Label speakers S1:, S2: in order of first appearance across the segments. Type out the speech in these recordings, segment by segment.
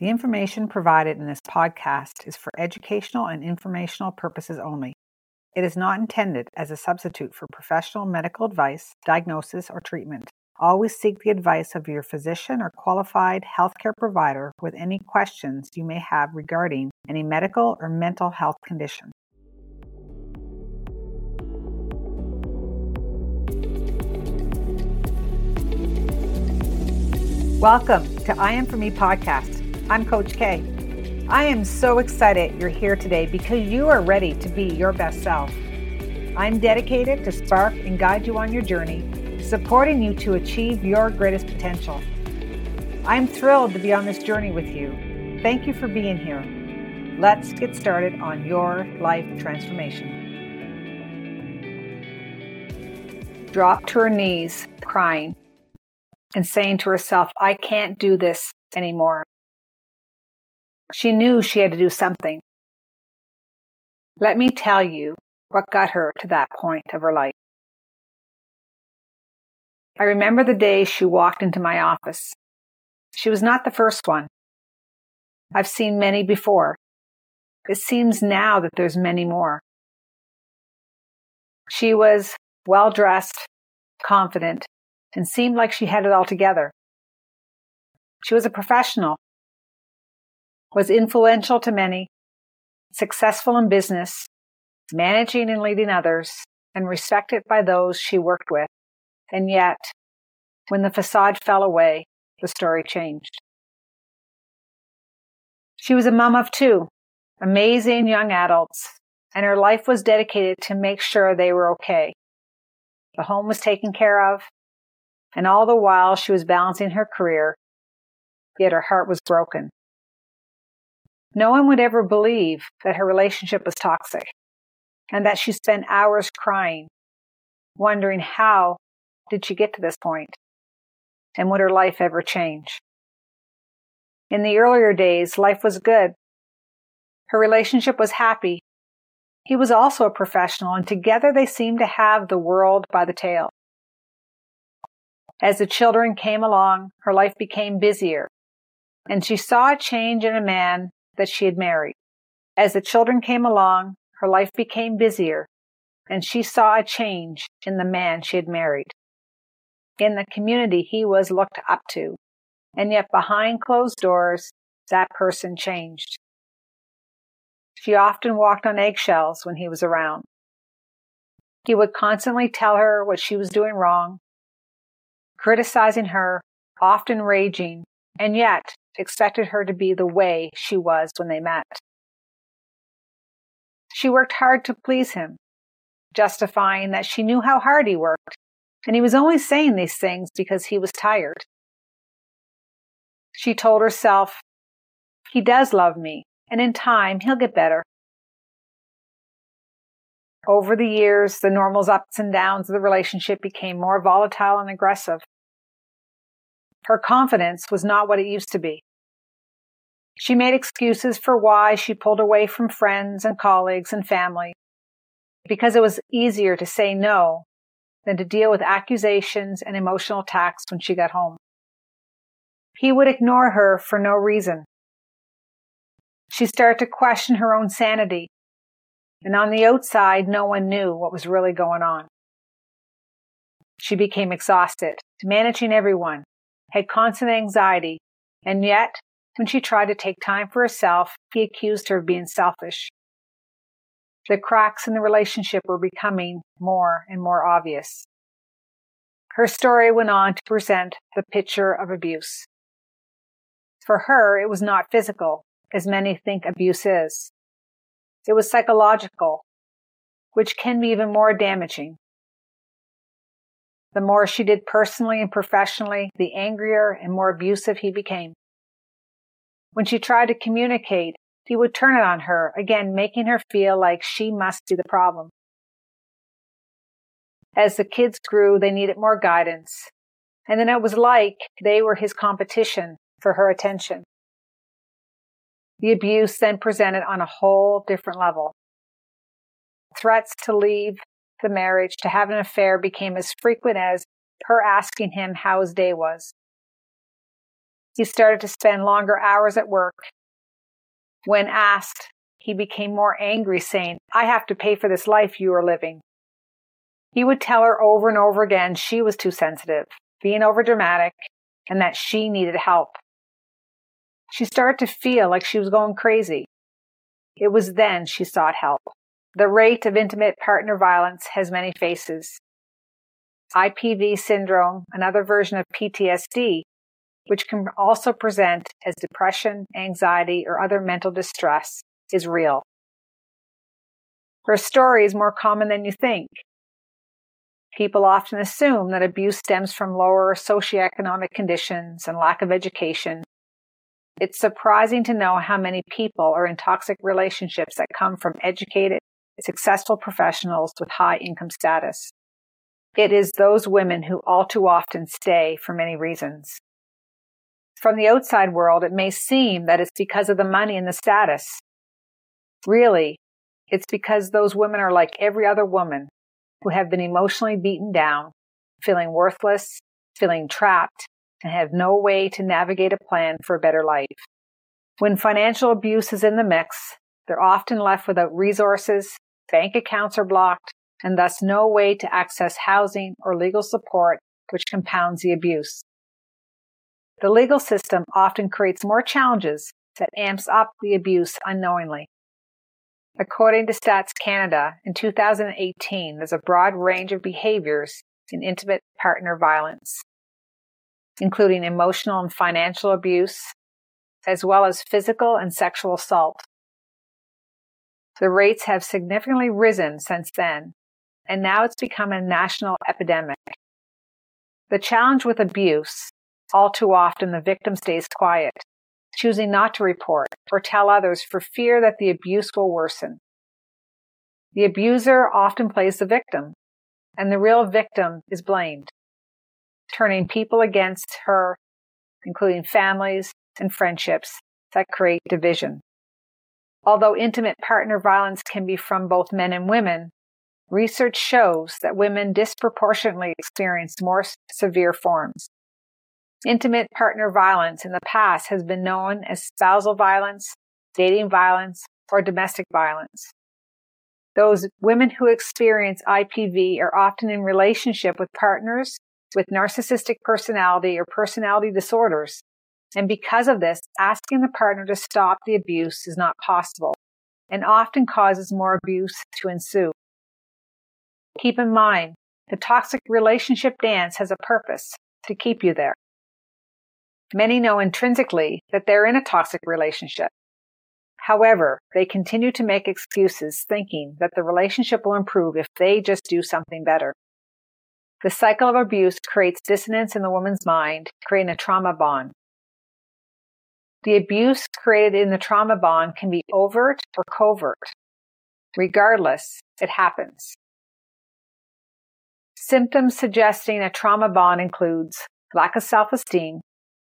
S1: The information provided in this podcast is for educational and informational purposes only. It is not intended as a substitute for professional medical advice, diagnosis, or treatment. Always seek the advice of your physician or qualified healthcare provider with any questions you may have regarding any medical or mental health condition. Welcome to I Am For Me podcast. I'm Coach K. I am so excited you're here today because you are ready to be your best self. I'm dedicated to spark and guide you on your journey, supporting you to achieve your greatest potential. I'm thrilled to be on this journey with you. Thank you for being here. Let's get started on your life transformation. Drop to her knees, crying, and saying to herself, I can't do this anymore. She knew she had to do something. Let me tell you what got her to that point of her life. I remember the day she walked into my office. She was not the first one. I've seen many before. It seems now that there's many more. She was well dressed, confident, and seemed like she had it all together. She was a professional was influential to many, successful in business, managing and leading others, and respected by those she worked with. And yet, when the facade fell away, the story changed. She was a mom of two, amazing young adults, and her life was dedicated to make sure they were okay. The home was taken care of, and all the while she was balancing her career, yet her heart was broken. No one would ever believe that her relationship was toxic and that she spent hours crying, wondering how did she get to this point and would her life ever change. In the earlier days, life was good. Her relationship was happy. He was also a professional and together they seemed to have the world by the tail. As the children came along, her life became busier and she saw a change in a man that she had married. As the children came along, her life became busier, and she saw a change in the man she had married. In the community he was looked up to, and yet behind closed doors, that person changed. She often walked on eggshells when he was around. He would constantly tell her what she was doing wrong, criticizing her, often raging, and yet expected her to be the way she was when they met. She worked hard to please him, justifying that she knew how hard he worked, and he was only saying these things because he was tired. She told herself, He does love me, and in time he'll get better. Over the years, the normal ups and downs of the relationship became more volatile and aggressive. Her confidence was not what it used to be. She made excuses for why she pulled away from friends and colleagues and family because it was easier to say no than to deal with accusations and emotional attacks when she got home. He would ignore her for no reason. She started to question her own sanity, and on the outside, no one knew what was really going on. She became exhausted, managing everyone, had constant anxiety, and yet when she tried to take time for herself, he accused her of being selfish. The cracks in the relationship were becoming more and more obvious. Her story went on to present the picture of abuse. For her, it was not physical, as many think abuse is. It was psychological, which can be even more damaging. The more she did personally and professionally, the angrier and more abusive he became. When she tried to communicate, he would turn it on her, again making her feel like she must be the problem. As the kids grew, they needed more guidance. And then it was like they were his competition for her attention. The abuse then presented on a whole different level. Threats to leave the marriage, to have an affair became as frequent as her asking him how his day was. He started to spend longer hours at work. When asked, he became more angry, saying, I have to pay for this life you are living. He would tell her over and over again she was too sensitive, being overdramatic, and that she needed help. She started to feel like she was going crazy. It was then she sought help. The rate of intimate partner violence has many faces. IPV syndrome, another version of PTSD, which can also present as depression, anxiety, or other mental distress, is real. Her story is more common than you think. People often assume that abuse stems from lower socioeconomic conditions and lack of education. It's surprising to know how many people are in toxic relationships that come from educated, successful professionals with high income status. It is those women who all too often stay for many reasons. From the outside world, it may seem that it's because of the money and the status. Really, it's because those women are like every other woman who have been emotionally beaten down, feeling worthless, feeling trapped, and have no way to navigate a plan for a better life. When financial abuse is in the mix, they're often left without resources, bank accounts are blocked, and thus no way to access housing or legal support, which compounds the abuse. The legal system often creates more challenges that amps up the abuse unknowingly. According to Stats Canada, in 2018, there's a broad range of behaviors in intimate partner violence, including emotional and financial abuse, as well as physical and sexual assault. The rates have significantly risen since then, and now it's become a national epidemic. The challenge with abuse all too often, the victim stays quiet, choosing not to report or tell others for fear that the abuse will worsen. The abuser often plays the victim, and the real victim is blamed, turning people against her, including families and friendships that create division. Although intimate partner violence can be from both men and women, research shows that women disproportionately experience more severe forms. Intimate partner violence in the past has been known as spousal violence, dating violence, or domestic violence. Those women who experience IPV are often in relationship with partners with narcissistic personality or personality disorders. And because of this, asking the partner to stop the abuse is not possible and often causes more abuse to ensue. Keep in mind, the toxic relationship dance has a purpose to keep you there. Many know intrinsically that they're in a toxic relationship. However, they continue to make excuses thinking that the relationship will improve if they just do something better. The cycle of abuse creates dissonance in the woman's mind, creating a trauma bond. The abuse created in the trauma bond can be overt or covert. Regardless, it happens. Symptoms suggesting a trauma bond includes lack of self-esteem,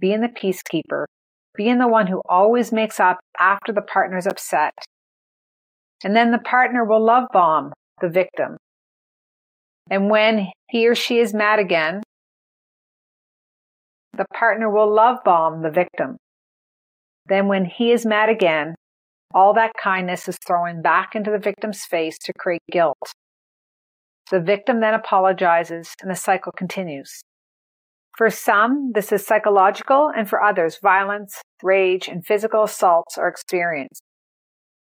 S1: being the peacekeeper, being the one who always makes up after the partner's upset. And then the partner will love bomb the victim. And when he or she is mad again, the partner will love bomb the victim. Then when he is mad again, all that kindness is thrown back into the victim's face to create guilt. The victim then apologizes and the cycle continues. For some, this is psychological, and for others, violence, rage, and physical assaults are experienced.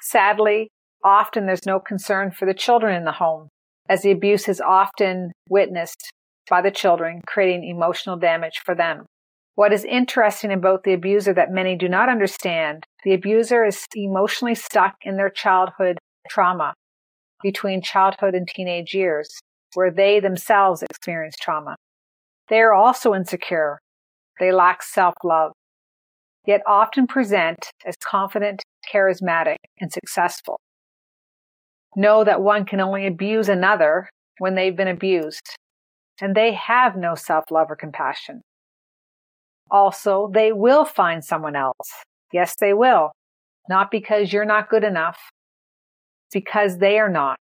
S1: Sadly, often there's no concern for the children in the home, as the abuse is often witnessed by the children, creating emotional damage for them. What is interesting about the abuser that many do not understand, the abuser is emotionally stuck in their childhood trauma between childhood and teenage years, where they themselves experience trauma. They are also insecure. They lack self-love, yet often present as confident, charismatic, and successful. Know that one can only abuse another when they've been abused, and they have no self-love or compassion. Also, they will find someone else. Yes, they will. Not because you're not good enough, because they are not,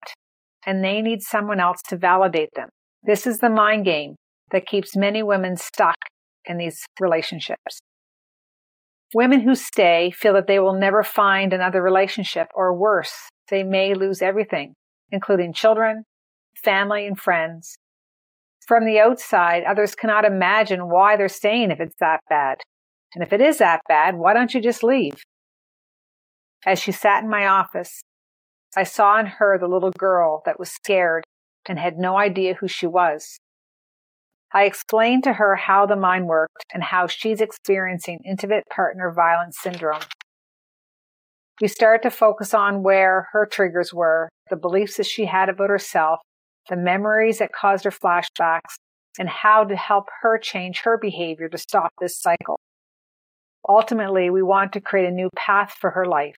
S1: and they need someone else to validate them. This is the mind game that keeps many women stuck in these relationships. Women who stay feel that they will never find another relationship, or worse, they may lose everything, including children, family, and friends. From the outside, others cannot imagine why they're staying if it's that bad. And if it is that bad, why don't you just leave? As she sat in my office, I saw in her the little girl that was scared and had no idea who she was. I explained to her how the mind worked and how she's experiencing intimate partner violence syndrome. We started to focus on where her triggers were, the beliefs that she had about herself, the memories that caused her flashbacks, and how to help her change her behavior to stop this cycle. Ultimately, we want to create a new path for her life.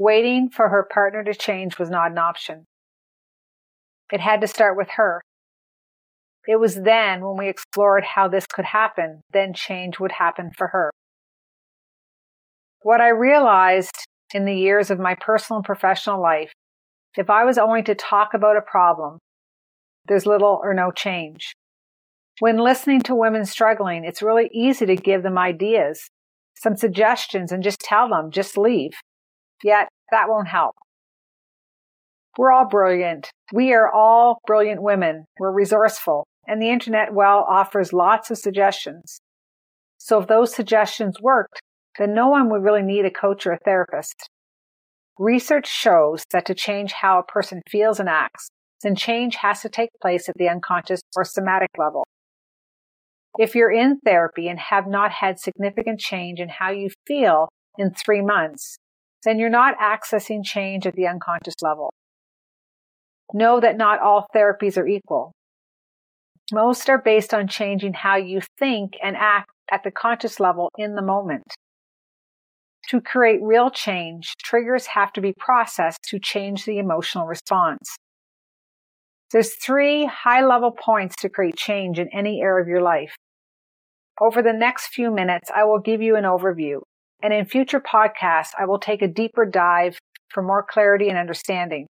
S1: Waiting for her partner to change was not an option. It had to start with her. It was then when we explored how this could happen, then change would happen for her. What I realized in the years of my personal and professional life, if I was only to talk about a problem, there's little or no change. When listening to women struggling, it's really easy to give them ideas, some suggestions, and just tell them, just leave. Yet that won't help. We're all brilliant. We are all brilliant women. We're resourceful. And the internet, well, offers lots of suggestions. So if those suggestions worked, then no one would really need a coach or a therapist. Research shows that to change how a person feels and acts, then change has to take place at the unconscious or somatic level. If you're in therapy and have not had significant change in how you feel in three months, then you're not accessing change at the unconscious level. Know that not all therapies are equal. Most are based on changing how you think and act at the conscious level in the moment. To create real change, triggers have to be processed to change the emotional response. There's three high level points to create change in any area of your life. Over the next few minutes, I will give you an overview, and in future podcasts, I will take a deeper dive for more clarity and understanding.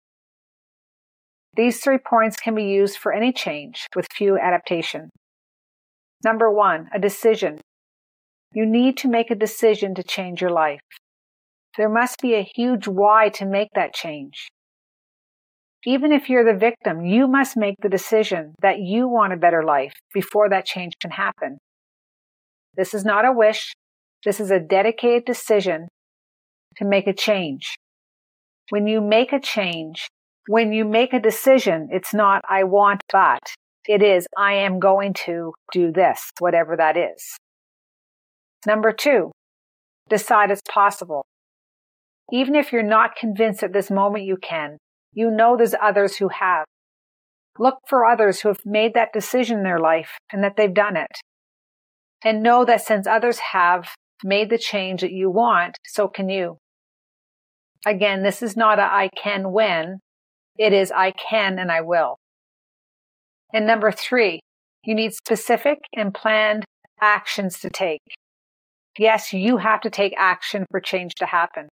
S1: These three points can be used for any change with few adaptation. Number one, a decision. You need to make a decision to change your life. There must be a huge why to make that change. Even if you're the victim, you must make the decision that you want a better life before that change can happen. This is not a wish. This is a dedicated decision to make a change. When you make a change, when you make a decision, it's not, I want but. It is, I am going to do this, whatever that is. Number two, decide it's possible. Even if you're not convinced at this moment you can, you know there's others who have. Look for others who have made that decision in their life and that they've done it. And know that since others have made the change that you want, so can you. Again, this is not a I can when. It is I can and I will. And number three, you need specific and planned actions to take. Yes, you have to take action for change to happen.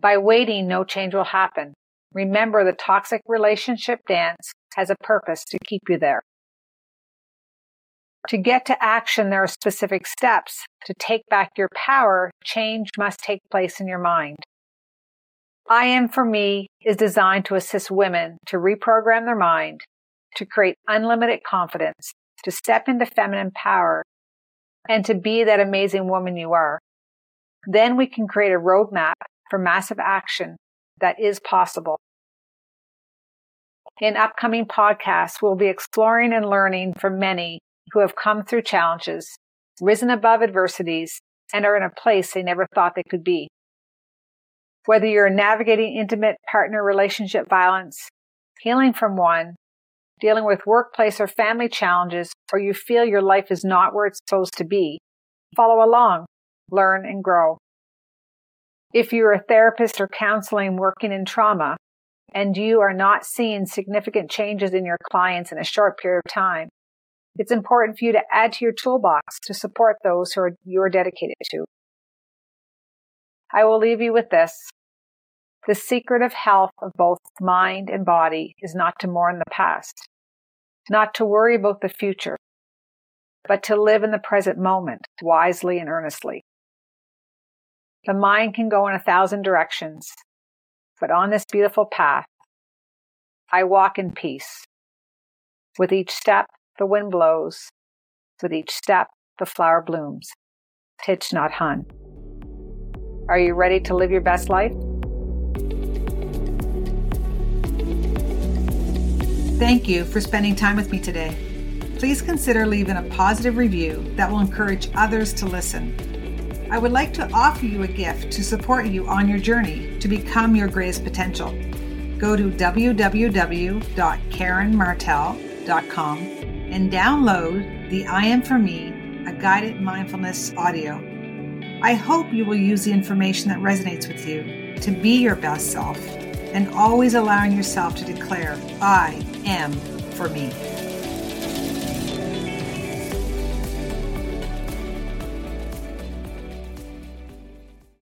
S1: By waiting, no change will happen. Remember the toxic relationship dance has a purpose to keep you there. To get to action, there are specific steps. To take back your power, change must take place in your mind. I Am For Me is designed to assist women to reprogram their mind, to create unlimited confidence, to step into feminine power, and to be that amazing woman you are. Then we can create a roadmap for massive action that is possible. In upcoming podcasts, we'll be exploring and learning from many who have come through challenges, risen above adversities, and are in a place they never thought they could be. Whether you're navigating intimate partner relationship violence, healing from one, dealing with workplace or family challenges, or you feel your life is not where it's supposed to be, follow along, learn and grow. If you're a therapist or counseling working in trauma and you are not seeing significant changes in your clients in a short period of time, it's important for you to add to your toolbox to support those who are, you are dedicated to. I will leave you with this. The secret of health of both mind and body is not to mourn the past, not to worry about the future, but to live in the present moment wisely and earnestly. The mind can go in a thousand directions, but on this beautiful path, I walk in peace. With each step, the wind blows. With each step, the flower blooms. Thich Nhat Hanh. Are you ready to live your best life? Thank you for spending time with me today. Please consider leaving a positive review that will encourage others to listen. I would like to offer you a gift to support you on your journey to become your greatest potential. Go to www.karenmartell.com and download the I Am For Me, a guided mindfulness audio. I hope you will use the information that resonates with you to be your best self and always allowing yourself to declare, I am for me.